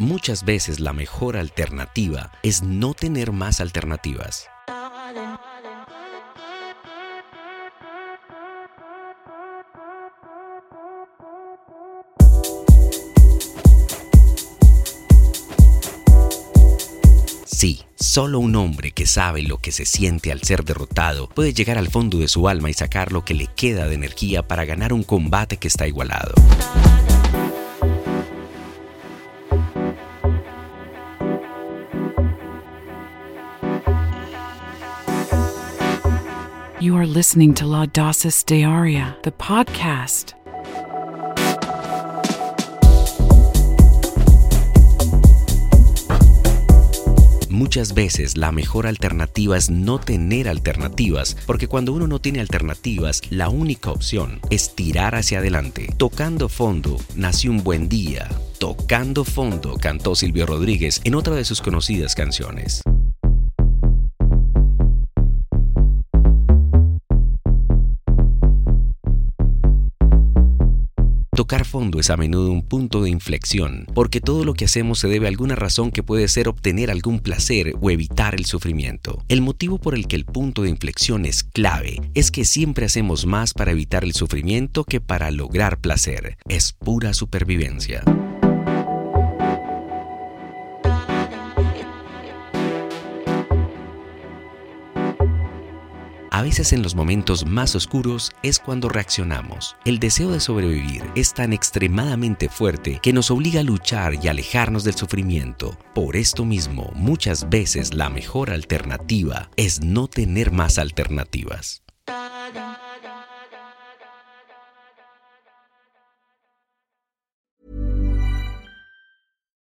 Muchas veces la mejor alternativa es no tener más alternativas. Sí, solo un hombre que sabe lo que se siente al ser derrotado puede llegar al fondo de su alma y sacar lo que le queda de energía para ganar un combate que está igualado. You are listening to Laudasis Dearia, the podcast. Muchas veces la mejor alternativa es no tener alternativas, porque cuando uno no tiene alternativas, la única opción es tirar hacia adelante. Tocando fondo, nació un buen día. Tocando fondo, cantó Silvio Rodríguez en otra de sus conocidas canciones. Tocar fondo es a menudo un punto de inflexión, porque todo lo que hacemos se debe a alguna razón que puede ser obtener algún placer o evitar el sufrimiento. El motivo por el que el punto de inflexión es clave es que siempre hacemos más para evitar el sufrimiento que para lograr placer. Es pura supervivencia. A veces en los momentos más oscuros es cuando reaccionamos. El deseo de sobrevivir es tan extremadamente fuerte que nos obliga a luchar y alejarnos del sufrimiento. Por esto mismo, muchas veces la mejor alternativa es no tener más alternativas.